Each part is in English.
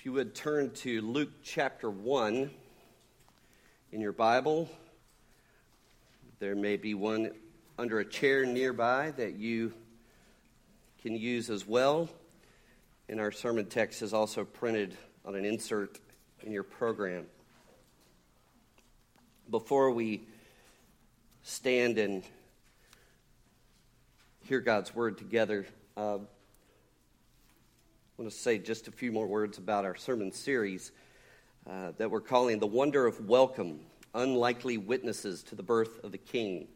If you would turn to Luke chapter 1 in your Bible, there may be one under a chair nearby that you can use as well. And our sermon text is also printed on an insert in your program. Before we stand and hear God's word together, uh, I want to say just a few more words about our sermon series uh, that we're calling The Wonder of Welcome Unlikely Witnesses to the Birth of the King.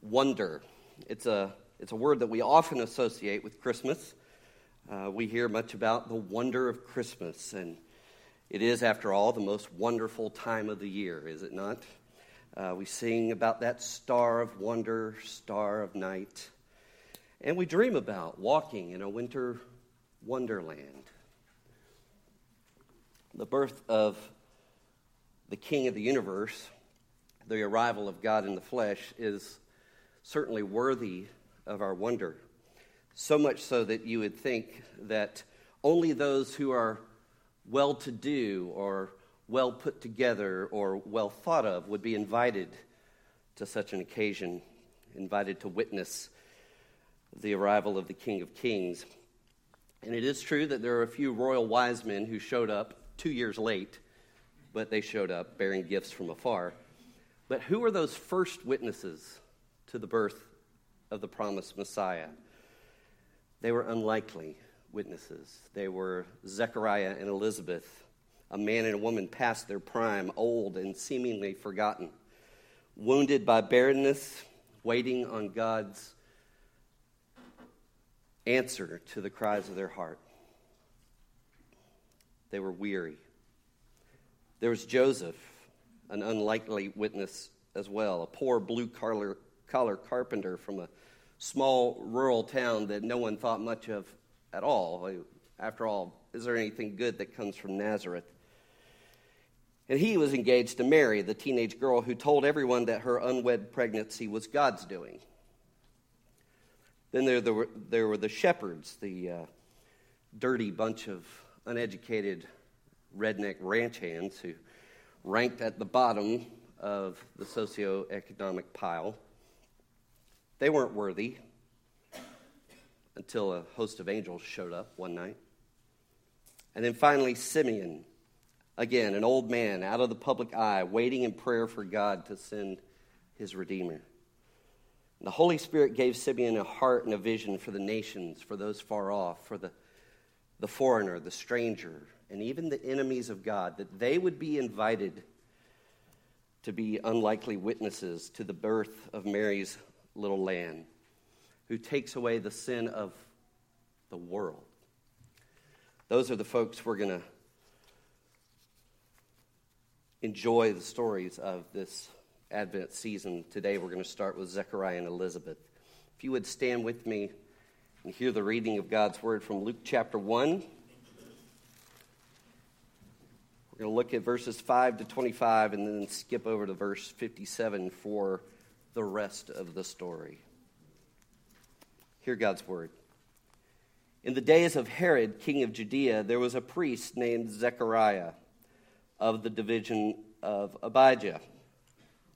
Wonder. It's a, it's a word that we often associate with Christmas. Uh, we hear much about the wonder of Christmas, and it is, after all, the most wonderful time of the year, is it not? Uh, we sing about that star of wonder, star of night, and we dream about walking in a winter wonderland. The birth of the King of the universe, the arrival of God in the flesh, is certainly worthy of our wonder. So much so that you would think that only those who are well to do or well put together or well thought of would be invited to such an occasion, invited to witness the arrival of the King of Kings. And it is true that there are a few royal wise men who showed up two years late, but they showed up bearing gifts from afar. But who are those first witnesses to the birth of the promised Messiah? They were unlikely witnesses. They were Zechariah and Elizabeth, a man and a woman past their prime, old and seemingly forgotten, wounded by barrenness, waiting on God's answer to the cries of their heart. They were weary. There was Joseph, an unlikely witness as well, a poor blue collar, collar carpenter from a small rural town that no one thought much of at all. After all, is there anything good that comes from Nazareth? And he was engaged to Mary, the teenage girl who told everyone that her unwed pregnancy was God's doing. Then there, there, were, the shepherds, the uh, dirty bunch of uneducated redneck ranch hands who ranked at the bottom of the socioeconomic pile. They weren't worthy until a host of angels showed up one night. And then finally, Simeon, again, an old man out of the public eye, waiting in prayer for God to send his Redeemer. And the Holy Spirit gave Simeon a heart and a vision for the nations, for those far off, for the, the foreigner, the stranger, and even the enemies of God, that they would be invited to be unlikely witnesses to the birth of Mary's little lamb, who takes away the sin of the world. Those are the folks we're going to enjoy the stories of this Advent season. Today we're going to start with Zechariah and Elizabeth. If you would stand with me and hear the reading of God's word from Luke chapter 1. We're going to look at verses 5 to 25 and then skip over to verse 57 for the rest of the story. Hear God's word. In the days of Herod, king of Judea, there was a priest named Zechariah of the division of Abijah.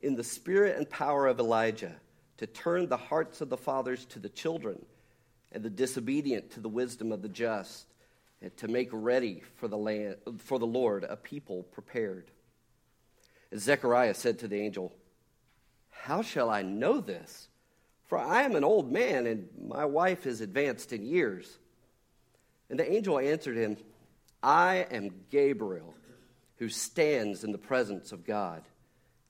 in the spirit and power of Elijah to turn the hearts of the fathers to the children and the disobedient to the wisdom of the just, and to make ready for the, land, for the Lord a people prepared. And Zechariah said to the angel, How shall I know this? For I am an old man, and my wife is advanced in years. And the angel answered him, I am Gabriel, who stands in the presence of God.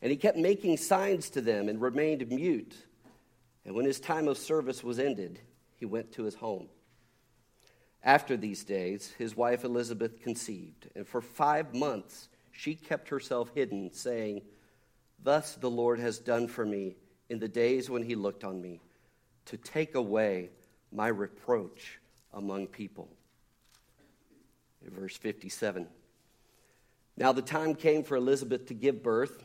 And he kept making signs to them and remained mute. And when his time of service was ended, he went to his home. After these days, his wife Elizabeth conceived, and for five months she kept herself hidden, saying, Thus the Lord has done for me in the days when he looked on me, to take away my reproach among people. Verse 57. Now the time came for Elizabeth to give birth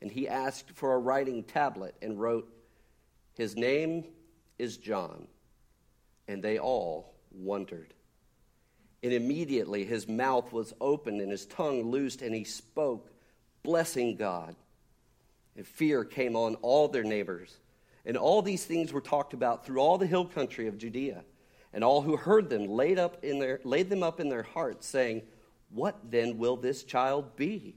And he asked for a writing tablet and wrote, His name is John. And they all wondered. And immediately his mouth was opened and his tongue loosed, and he spoke, blessing God. And fear came on all their neighbors. And all these things were talked about through all the hill country of Judea. And all who heard them laid, up in their, laid them up in their hearts, saying, What then will this child be?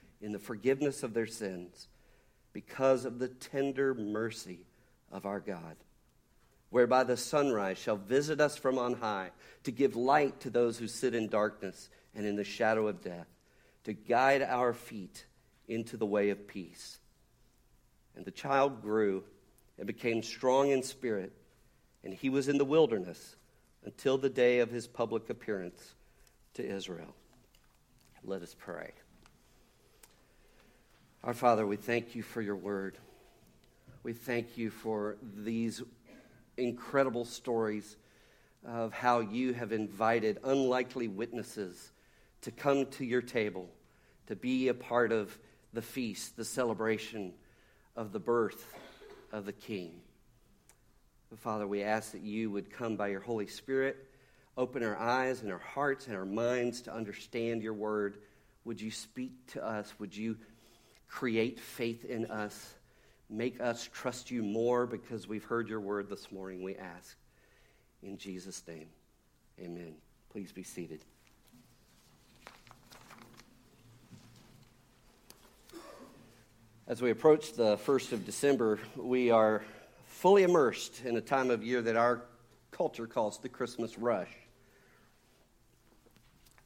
in the forgiveness of their sins because of the tender mercy of our God, whereby the sunrise shall visit us from on high to give light to those who sit in darkness and in the shadow of death, to guide our feet into the way of peace. And the child grew and became strong in spirit, and he was in the wilderness until the day of his public appearance to Israel. Let us pray. Our Father, we thank you for your word. We thank you for these incredible stories of how you have invited unlikely witnesses to come to your table, to be a part of the feast, the celebration of the birth of the King. Father, we ask that you would come by your Holy Spirit, open our eyes and our hearts and our minds to understand your word. Would you speak to us? Would you create faith in us. Make us trust you more because we've heard your word this morning, we ask. In Jesus' name, amen. Please be seated. As we approach the 1st of December, we are fully immersed in a time of year that our culture calls the Christmas rush.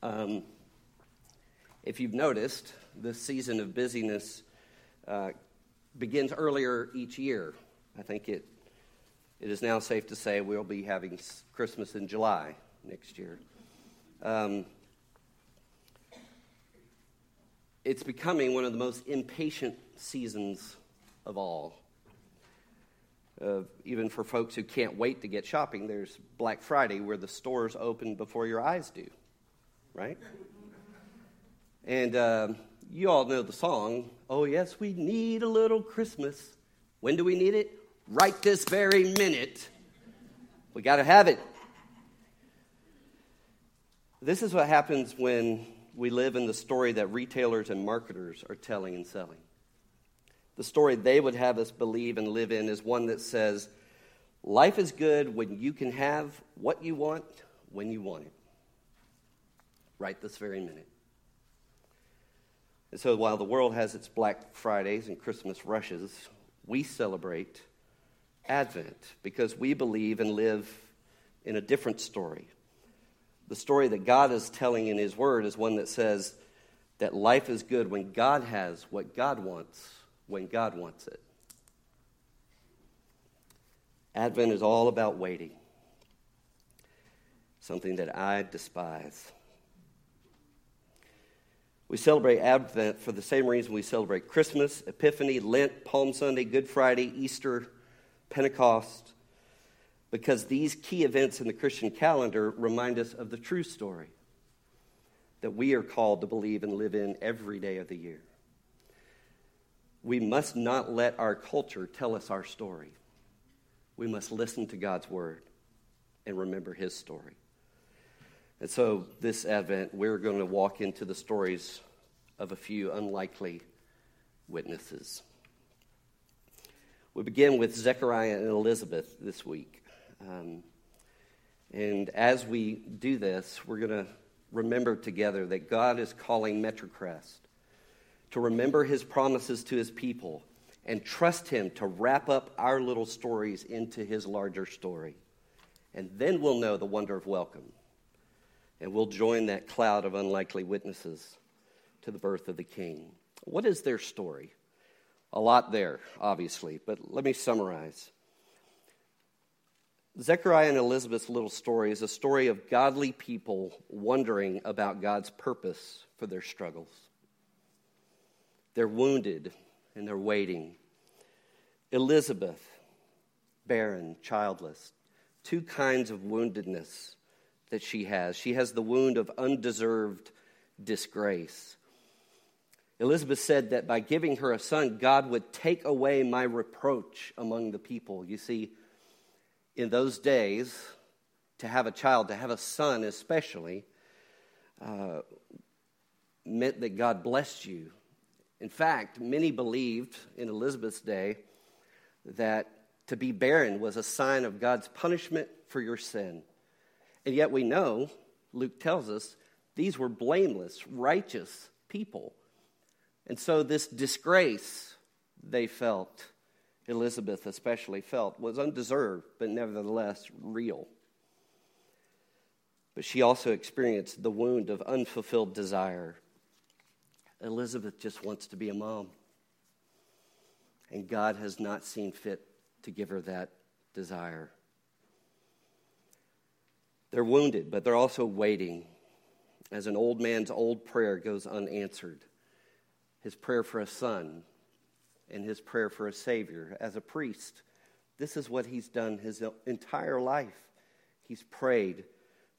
Um, if you've noticed, this season of busyness uh, begins earlier each year. I think it, it is now safe to say we'll be having Christmas in July next year. Um, it's becoming one of the most impatient seasons of all. Uh, even for folks who can't wait to get shopping, there's Black Friday where the stores open before your eyes do, right? And uh, you all know the song, Oh, yes, we need a little Christmas. When do we need it? Right this very minute. We got to have it. This is what happens when we live in the story that retailers and marketers are telling and selling. The story they would have us believe and live in is one that says, Life is good when you can have what you want when you want it. Right this very minute. And so while the world has its Black Fridays and Christmas rushes, we celebrate Advent because we believe and live in a different story the story that God is telling in His Word is one that says that life is good when God has what God wants, when God wants it. Advent is all about waiting, something that I despise. We celebrate Advent for the same reason we celebrate Christmas, Epiphany, Lent, Palm Sunday, Good Friday, Easter, Pentecost because these key events in the Christian calendar remind us of the true story that we are called to believe and live in every day of the year. We must not let our culture tell us our story. We must listen to God's word and remember his story. And so, this Advent, we're going to walk into the stories of a few unlikely witnesses. We begin with Zechariah and Elizabeth this week. Um, and as we do this, we're going to remember together that God is calling Metrocrest to remember his promises to his people and trust him to wrap up our little stories into his larger story. And then we'll know the wonder of welcome. And we'll join that cloud of unlikely witnesses to the birth of the king. What is their story? A lot there, obviously, but let me summarize. Zechariah and Elizabeth's little story is a story of godly people wondering about God's purpose for their struggles. They're wounded and they're waiting. Elizabeth, barren, childless, two kinds of woundedness that she has. She has the wound of undeserved disgrace. Elizabeth said that by giving her a son, God would take away my reproach among the people. You see, in those days, to have a child, to have a son especially, uh, meant that God blessed you. In fact, many believed in Elizabeth's day that to be barren was a sign of God's punishment for your sin. And yet we know, Luke tells us, these were blameless, righteous people. And so this disgrace they felt Elizabeth especially felt was undeserved, but nevertheless real. But she also experienced the wound of unfulfilled desire. Elizabeth just wants to be a mom. And God has not seen fit to give her that desire. They're wounded, but they're also waiting as an old man's old prayer goes unanswered. His prayer for a son and his prayer for a Savior as a priest. This is what he's done his entire life. He's prayed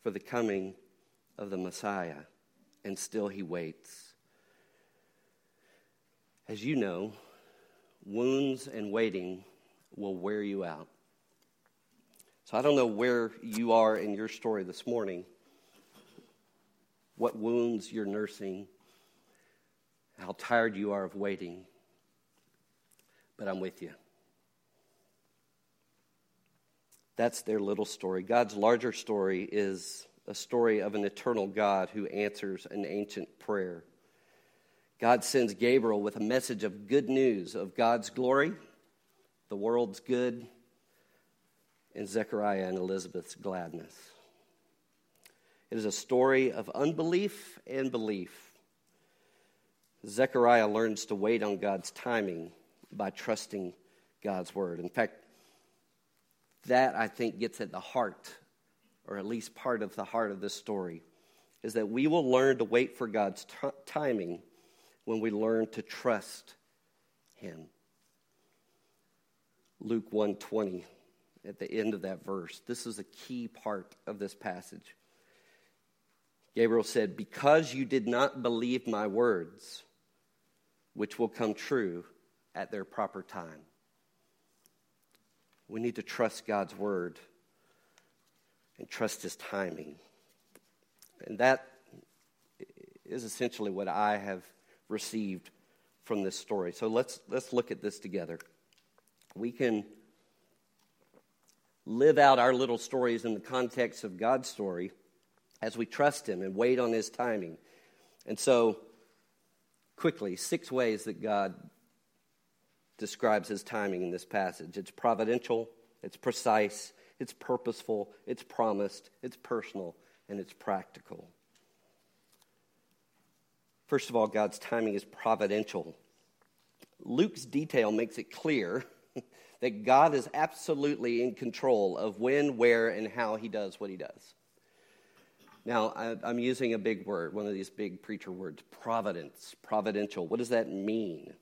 for the coming of the Messiah, and still he waits. As you know, wounds and waiting will wear you out. So I don't know where you are in your story this morning, what wounds you're nursing, how tired you are of waiting but I'm with you. That's their little story. God's larger story is a story of an eternal God who answers an ancient prayer. God sends Gabriel with a message of good news of God's glory, the world's good, in Zechariah and Elizabeth's gladness. It is a story of unbelief and belief. Zechariah learns to wait on God's timing by trusting God's word. In fact, that I think gets at the heart, or at least part of the heart of this story, is that we will learn to wait for God's t- timing when we learn to trust Him. Luke 120 at the end of that verse. This is a key part of this passage. Gabriel said, Because you did not believe my words, which will come true at their proper time. We need to trust God's word and trust his timing. And that is essentially what I have received from this story. So let's, let's look at this together. We can live out our little stories in the context of God's story as we trust Him and wait on His timing. And so, quickly, six ways that God describes His timing in this passage it's providential, it's precise, it's purposeful, it's promised, it's personal, and it's practical. First of all, God's timing is providential. Luke's detail makes it clear that God is absolutely in control of when, where, and how he does what he does. Now, I, am using a big word, one of these big preacher words providence, providential. What does that mean?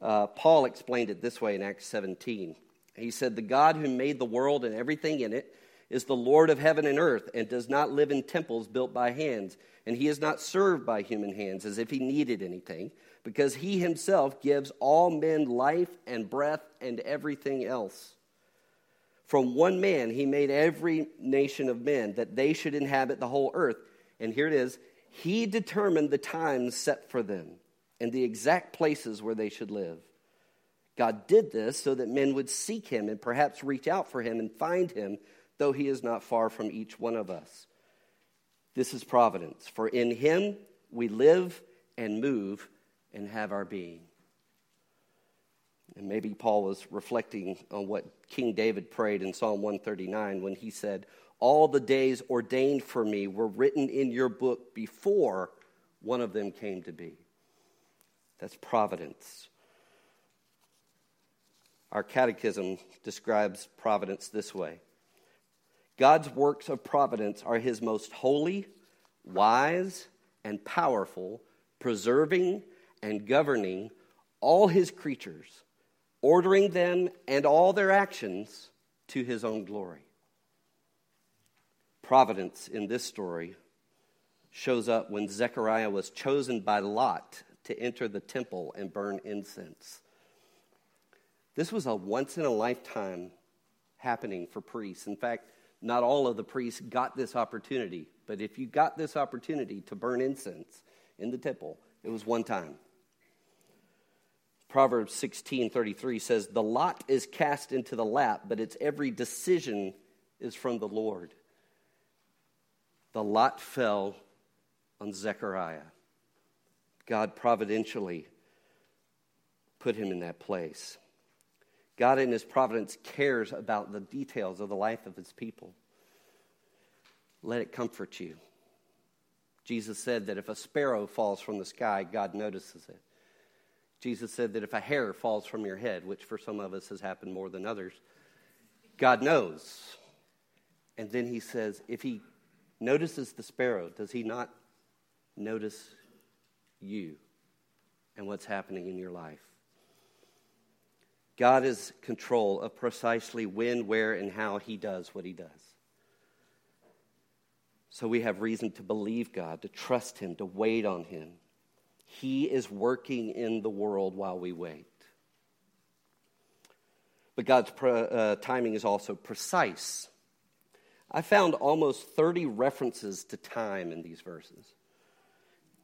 Uh, Paul explained it this way in Acts 17. He said, The God who made the world and everything in it is the Lord of heaven and earth and does not live in temples built by hands, and he is not served by human hands as if he needed anything because he himself gives all men life and breath and everything else. From one man, he made every nation of men that they should inhabit the whole earth. And here it is He determined the times set for them and the exact places where they should live. God did this so that men would seek him and perhaps reach out for him and find him, though he is not far from each one of us. This is providence, for in him we live and move and have our being. And maybe Paul was reflecting on what King David prayed in Psalm 139 when he said, All the days ordained for me were written in your book before one of them came to be. That's providence. Our catechism describes providence this way God's works of providence are his most holy, wise, and powerful, preserving and governing all his creatures, ordering them and all their actions to his own glory. Providence in this story shows up when Zechariah was chosen by Lot to enter the temple and burn incense. This was a once in a lifetime happening for priests. In fact, not all of the priests got this opportunity, but if you got this opportunity to burn incense in the temple, it was one time. Proverbs 16:33 says, "The lot is cast into the lap, but its every decision is from the Lord." The lot fell on Zechariah. God providentially put him in that place. God, in his providence, cares about the details of the life of his people. Let it comfort you. Jesus said that if a sparrow falls from the sky, God notices it. Jesus said that if a hair falls from your head, which for some of us has happened more than others, God knows. And then he says, if he notices the sparrow, does he not notice you and what's happening in your life? God is control of precisely when, where, and how he does what he does. So we have reason to believe God, to trust him, to wait on him. He is working in the world while we wait. But God's uh, timing is also precise. I found almost 30 references to time in these verses.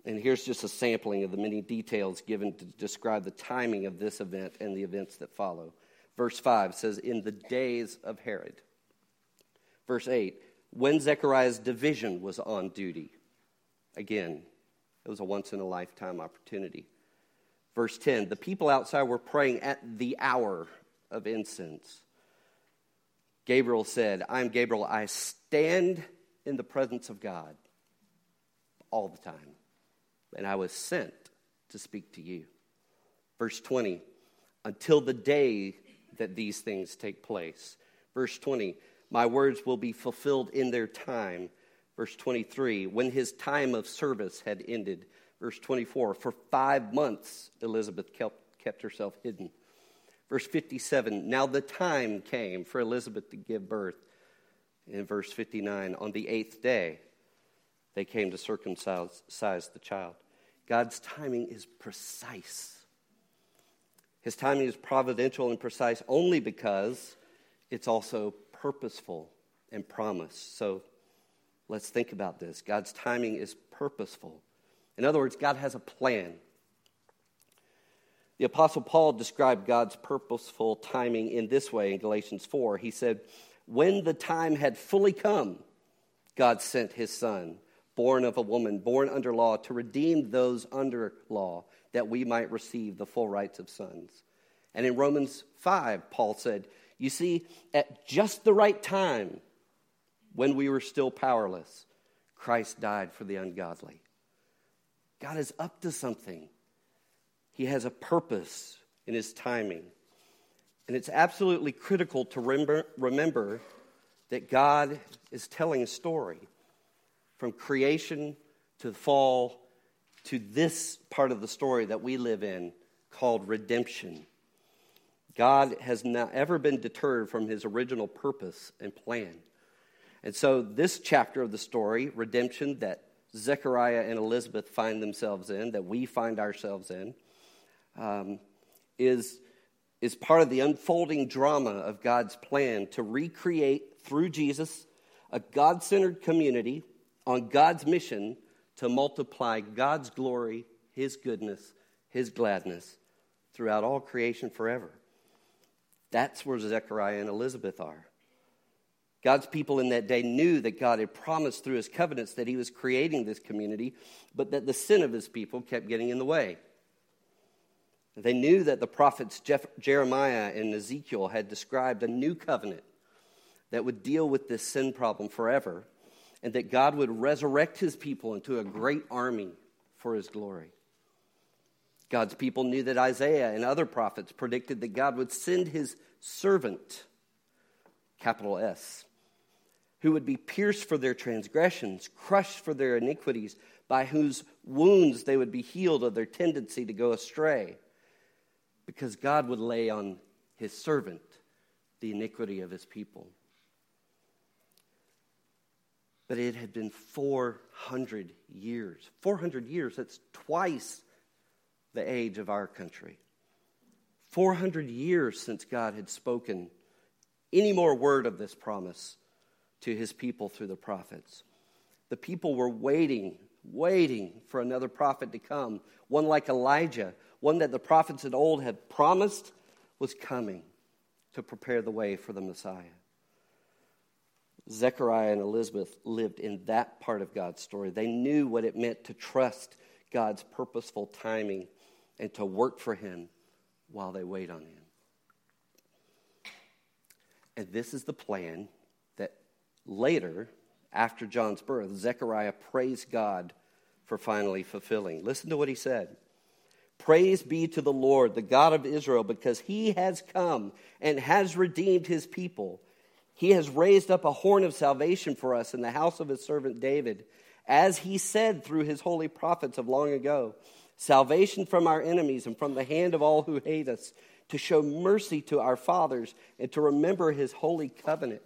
And here's just a sampling of the many details given to describe the timing of this event and the events that follow. Verse 5 says, In the days of Herod. Verse 8, when Zechariah's division was on duty. Again, it was a once in a lifetime opportunity. Verse 10 the people outside were praying at the hour of incense. Gabriel said, I'm Gabriel. I stand in the presence of God all the time, and I was sent to speak to you. Verse 20, until the day that these things take place. Verse 20, my words will be fulfilled in their time. Verse 23, when his time of service had ended. Verse 24, for five months Elizabeth kept, kept herself hidden. Verse 57, now the time came for Elizabeth to give birth. In verse 59, on the eighth day, they came to circumcise the child. God's timing is precise. His timing is providential and precise only because it's also purposeful and promised. So let's think about this. God's timing is purposeful. In other words, God has a plan. The Apostle Paul described God's purposeful timing in this way in Galatians 4. He said, When the time had fully come, God sent his son, born of a woman, born under law, to redeem those under law that we might receive the full rights of sons. And in Romans 5, Paul said, You see, at just the right time, when we were still powerless, Christ died for the ungodly. God is up to something, He has a purpose in His timing. And it's absolutely critical to remember, remember that God is telling a story from creation to the fall to this part of the story that we live in called redemption. God has not ever been deterred from his original purpose and plan. And so, this chapter of the story, redemption, that Zechariah and Elizabeth find themselves in, that we find ourselves in, um, is, is part of the unfolding drama of God's plan to recreate through Jesus a God centered community on God's mission to multiply God's glory, His goodness, His gladness throughout all creation forever. That's where Zechariah and Elizabeth are. God's people in that day knew that God had promised through his covenants that he was creating this community, but that the sin of his people kept getting in the way. They knew that the prophets Jeff- Jeremiah and Ezekiel had described a new covenant that would deal with this sin problem forever and that God would resurrect his people into a great army for his glory. God's people knew that Isaiah and other prophets predicted that God would send his servant, capital S, who would be pierced for their transgressions, crushed for their iniquities, by whose wounds they would be healed of their tendency to go astray, because God would lay on his servant the iniquity of his people. But it had been 400 years. 400 years, that's twice the age of our country. 400 years since God had spoken any more word of this promise to his people through the prophets. The people were waiting, waiting for another prophet to come, one like Elijah, one that the prophets of old had promised was coming to prepare the way for the Messiah. Zechariah and Elizabeth lived in that part of God's story. They knew what it meant to trust God's purposeful timing and to work for him while they wait on him. And this is the plan later, after John's birth, Zechariah praised God for finally fulfilling. Listen to what he said. Praise be to the Lord, the God of Israel, because he has come and has redeemed his people. He has raised up a horn of salvation for us in the house of his servant David, as he said through his holy prophets of long ago salvation from our enemies and from the hand of all who hate us, to show mercy to our fathers, and to remember his holy covenant.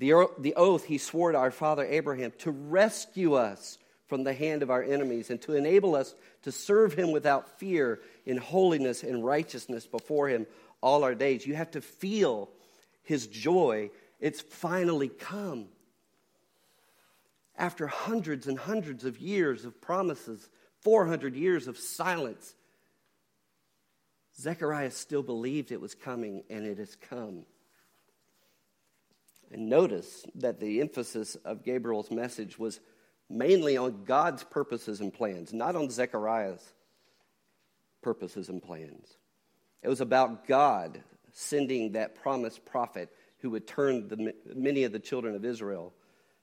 The, the oath he swore to our father Abraham to rescue us from the hand of our enemies and to enable us to serve him without fear in holiness and righteousness before him all our days. You have to feel his joy. It's finally come. After hundreds and hundreds of years of promises 400 years of silence, Zechariah still believed it was coming, and it has come. And notice that the emphasis of Gabriel's message was mainly on God's purposes and plans, not on Zechariah's purposes and plans. It was about God sending that promised prophet who would turn the, many of the children of Israel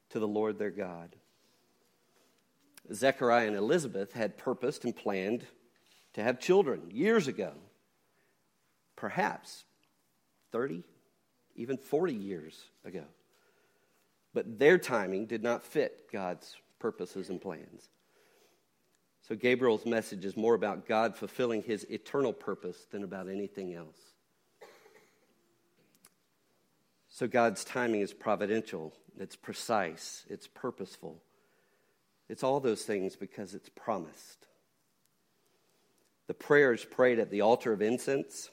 to the Lord their God. Zechariah and Elizabeth had purposed and planned to have children years ago, perhaps 30, even 40 years ago. But their timing did not fit God's purposes and plans. So Gabriel's message is more about God fulfilling his eternal purpose than about anything else. So God's timing is providential, it's precise, it's purposeful. It's all those things because it's promised. The prayers prayed at the altar of incense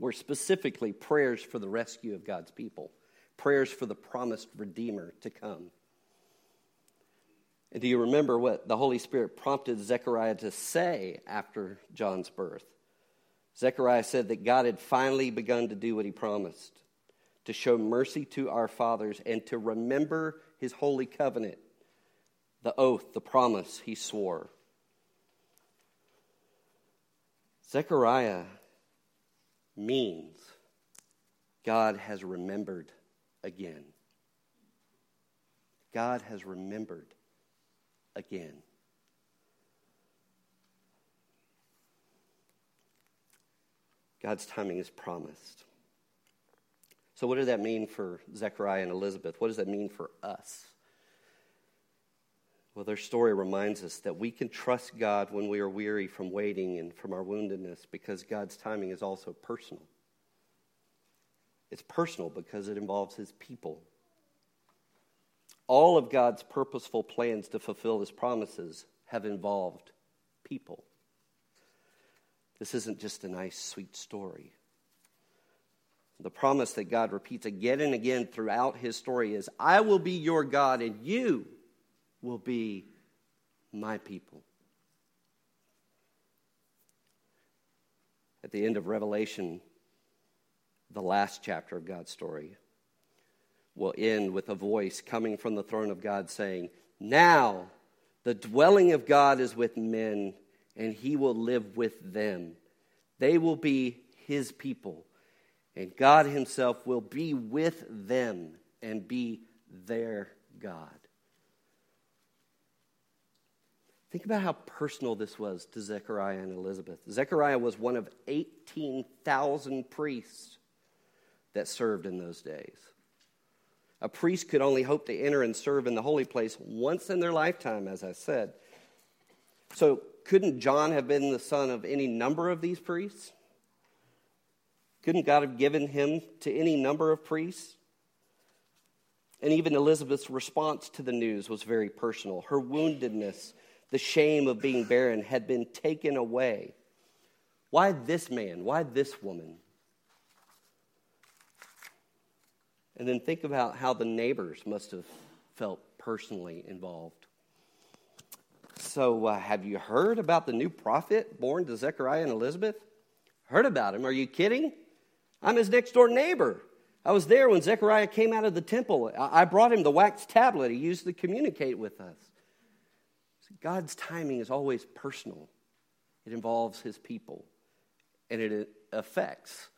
were specifically prayers for the rescue of God's people, prayers for the promised Redeemer to come. And do you remember what the Holy Spirit prompted Zechariah to say after John's birth? Zechariah said that God had finally begun to do what he promised to show mercy to our fathers and to remember his holy covenant, the oath, the promise he swore. Zechariah means God has remembered again. God has remembered again. God's timing is promised. So, what does that mean for Zechariah and Elizabeth? What does that mean for us? Well, their story reminds us that we can trust God when we are weary from waiting and from our woundedness because God's timing is also personal. It's personal because it involves His people. All of God's purposeful plans to fulfill His promises have involved people. This isn't just a nice, sweet story. The promise that God repeats again and again throughout His story is I will be your God and you will be my people. At the end of Revelation, the last chapter of God's story will end with a voice coming from the throne of God saying, Now the dwelling of God is with men, and he will live with them. They will be his people, and God himself will be with them and be their God. Think about how personal this was to Zechariah and Elizabeth. Zechariah was one of 18,000 priests that served in those days. A priest could only hope to enter and serve in the holy place once in their lifetime, as I said. So, couldn't John have been the son of any number of these priests? Couldn't God have given him to any number of priests? And even Elizabeth's response to the news was very personal. Her woundedness the shame of being barren had been taken away. Why this man? Why this woman? And then think about how the neighbors must have felt personally involved. So, uh, have you heard about the new prophet born to Zechariah and Elizabeth? Heard about him? Are you kidding? I'm his next door neighbor. I was there when Zechariah came out of the temple. I brought him the wax tablet he used to communicate with us. God's timing is always personal, it involves his people, and it affects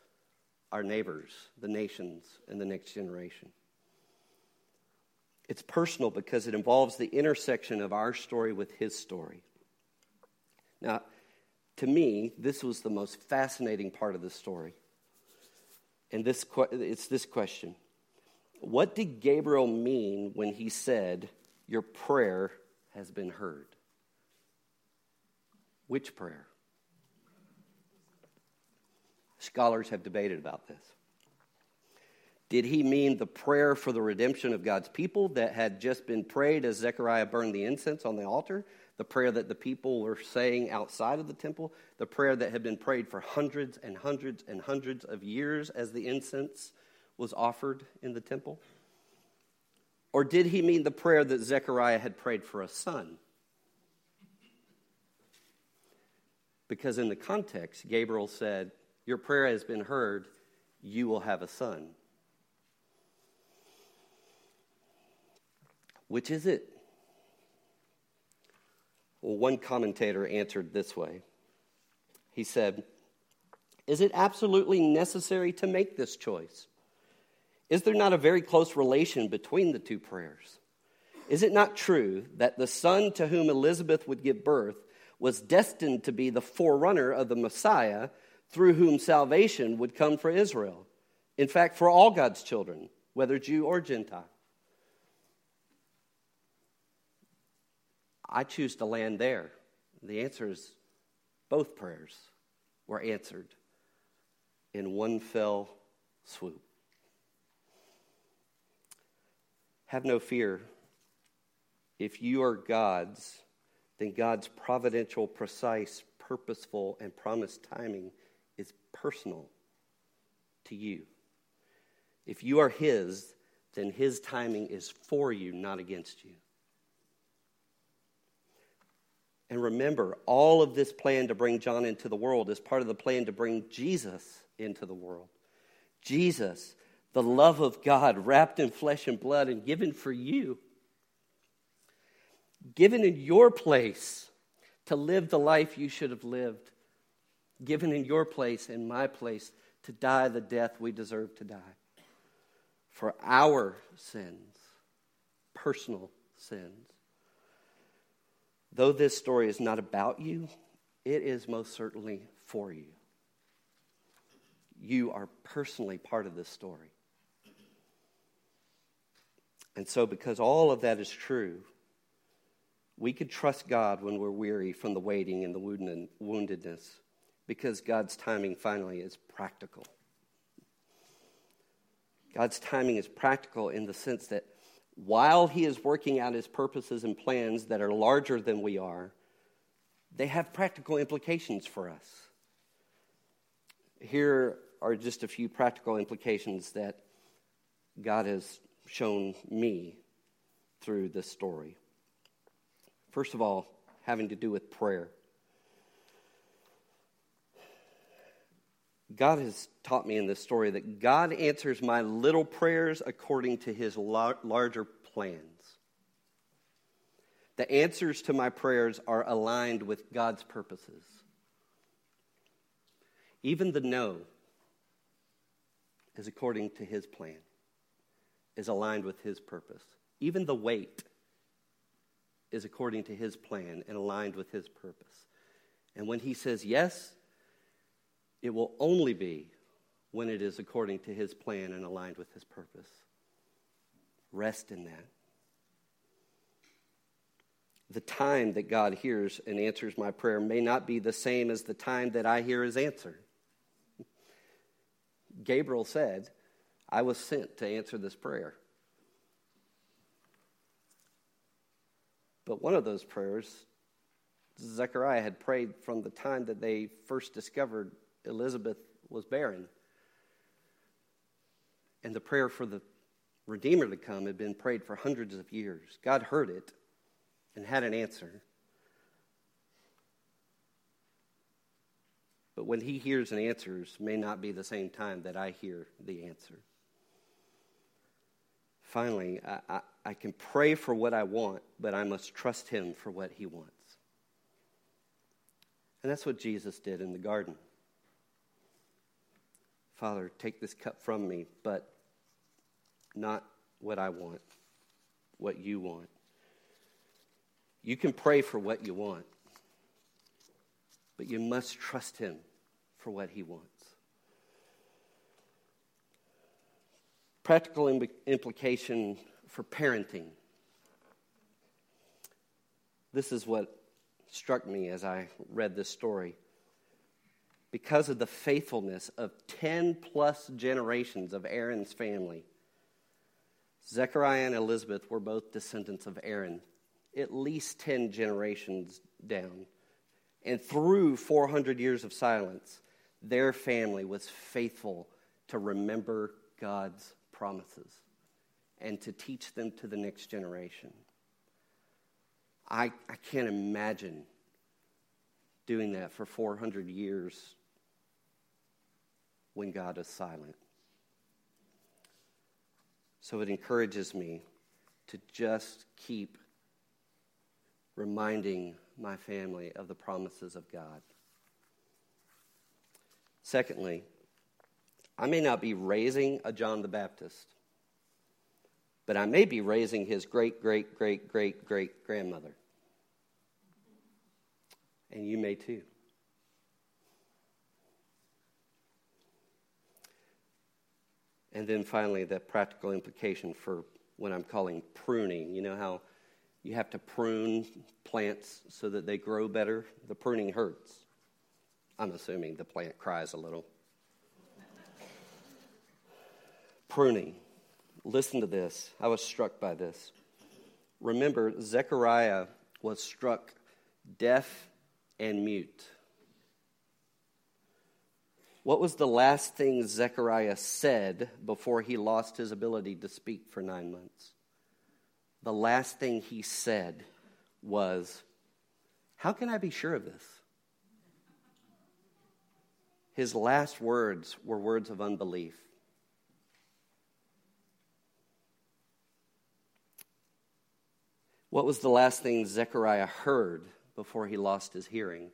our neighbors, the nations, and the next generation. It's personal because it involves the intersection of our story with his story. Now, to me, this was the most fascinating part of the story. And this, it's this question What did Gabriel mean when he said, Your prayer has been heard. Which prayer? Scholars have debated about this. Did he mean the prayer for the redemption of God's people that had just been prayed as Zechariah burned the incense on the altar? The prayer that the people were saying outside of the temple? The prayer that had been prayed for hundreds and hundreds and hundreds of years as the incense was offered in the temple? Or did he mean the prayer that Zechariah had prayed for a son? Because in the context, Gabriel said, Your prayer has been heard, you will have a son. Which is it? Well, one commentator answered this way. He said, Is it absolutely necessary to make this choice? Is there not a very close relation between the two prayers? Is it not true that the son to whom Elizabeth would give birth was destined to be the forerunner of the Messiah through whom salvation would come for Israel? In fact, for all God's children, whether Jew or Gentile. I choose to land there. The answer is both prayers were answered in one fell swoop. Have no fear. If you are God's, then God's providential, precise, purposeful, and promised timing is personal to you. If you are His, then His timing is for you, not against you. And remember, all of this plan to bring John into the world is part of the plan to bring Jesus into the world. Jesus, the love of God wrapped in flesh and blood and given for you, given in your place to live the life you should have lived, given in your place, in my place, to die the death we deserve to die for our sins, personal sins. Though this story is not about you, it is most certainly for you. You are personally part of this story. And so, because all of that is true, we could trust God when we're weary from the waiting and the woundedness, because God's timing finally is practical. God's timing is practical in the sense that while he is working out his purposes and plans that are larger than we are, they have practical implications for us. Here are just a few practical implications that God has shown me through this story. First of all, having to do with prayer. God has taught me in this story that God answers my little prayers according to his larger plans. The answers to my prayers are aligned with God's purposes. Even the no is according to his plan, is aligned with his purpose. Even the wait is according to his plan and aligned with his purpose. And when he says yes, it will only be when it is according to his plan and aligned with his purpose. Rest in that. The time that God hears and answers my prayer may not be the same as the time that I hear his answer. Gabriel said, I was sent to answer this prayer. But one of those prayers, Zechariah had prayed from the time that they first discovered Elizabeth was barren. And the prayer for the Redeemer to come had been prayed for hundreds of years. God heard it and had an answer. But when he hears and answers may not be the same time that I hear the answer. Finally, I, I, I can pray for what I want, but I must trust him for what he wants. And that's what Jesus did in the garden. Father, take this cup from me, but not what I want, what you want. You can pray for what you want, but you must trust Him for what He wants. Practical implication for parenting. This is what struck me as I read this story because of the faithfulness of 10 plus generations of Aaron's family. Zechariah and Elizabeth were both descendants of Aaron, at least 10 generations down. And through 400 years of silence, their family was faithful to remember God's promises and to teach them to the next generation. I, I can't imagine doing that for 400 years when God is silent. So it encourages me to just keep reminding my family of the promises of God. Secondly, I may not be raising a John the Baptist, but I may be raising his great, great, great, great, great grandmother. And you may too. And then finally, the practical implication for what I'm calling pruning. You know how you have to prune plants so that they grow better? The pruning hurts. I'm assuming the plant cries a little. Pruning. Listen to this. I was struck by this. Remember, Zechariah was struck deaf and mute. What was the last thing Zechariah said before he lost his ability to speak for nine months? The last thing he said was, How can I be sure of this? His last words were words of unbelief. What was the last thing Zechariah heard before he lost his hearing?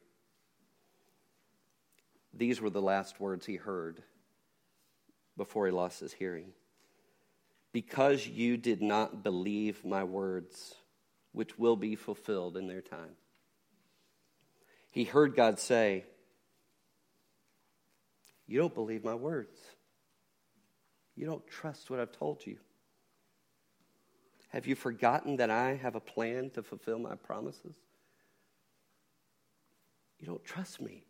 These were the last words he heard before he lost his hearing. Because you did not believe my words, which will be fulfilled in their time. He heard God say, You don't believe my words. You don't trust what I've told you. Have you forgotten that I have a plan to fulfill my promises? You don't trust me.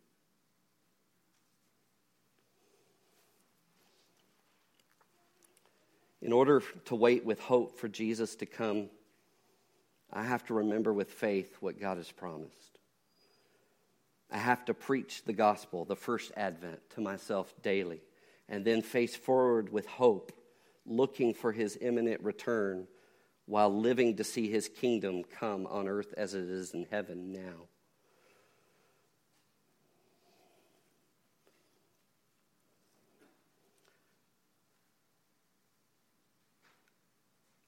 In order to wait with hope for Jesus to come, I have to remember with faith what God has promised. I have to preach the gospel, the first advent, to myself daily, and then face forward with hope, looking for his imminent return while living to see his kingdom come on earth as it is in heaven now.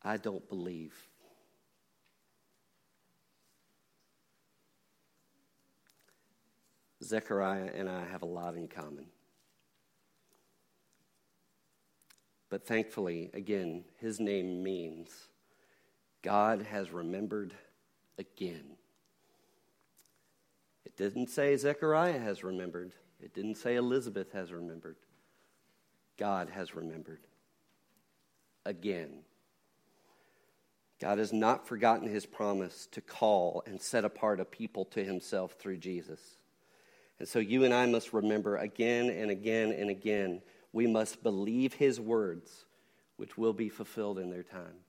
I don't believe. Zechariah and I have a lot in common. But thankfully, again, his name means God has remembered again. It didn't say Zechariah has remembered, it didn't say Elizabeth has remembered. God has remembered again. God has not forgotten his promise to call and set apart a people to himself through Jesus. And so you and I must remember again and again and again, we must believe his words, which will be fulfilled in their time.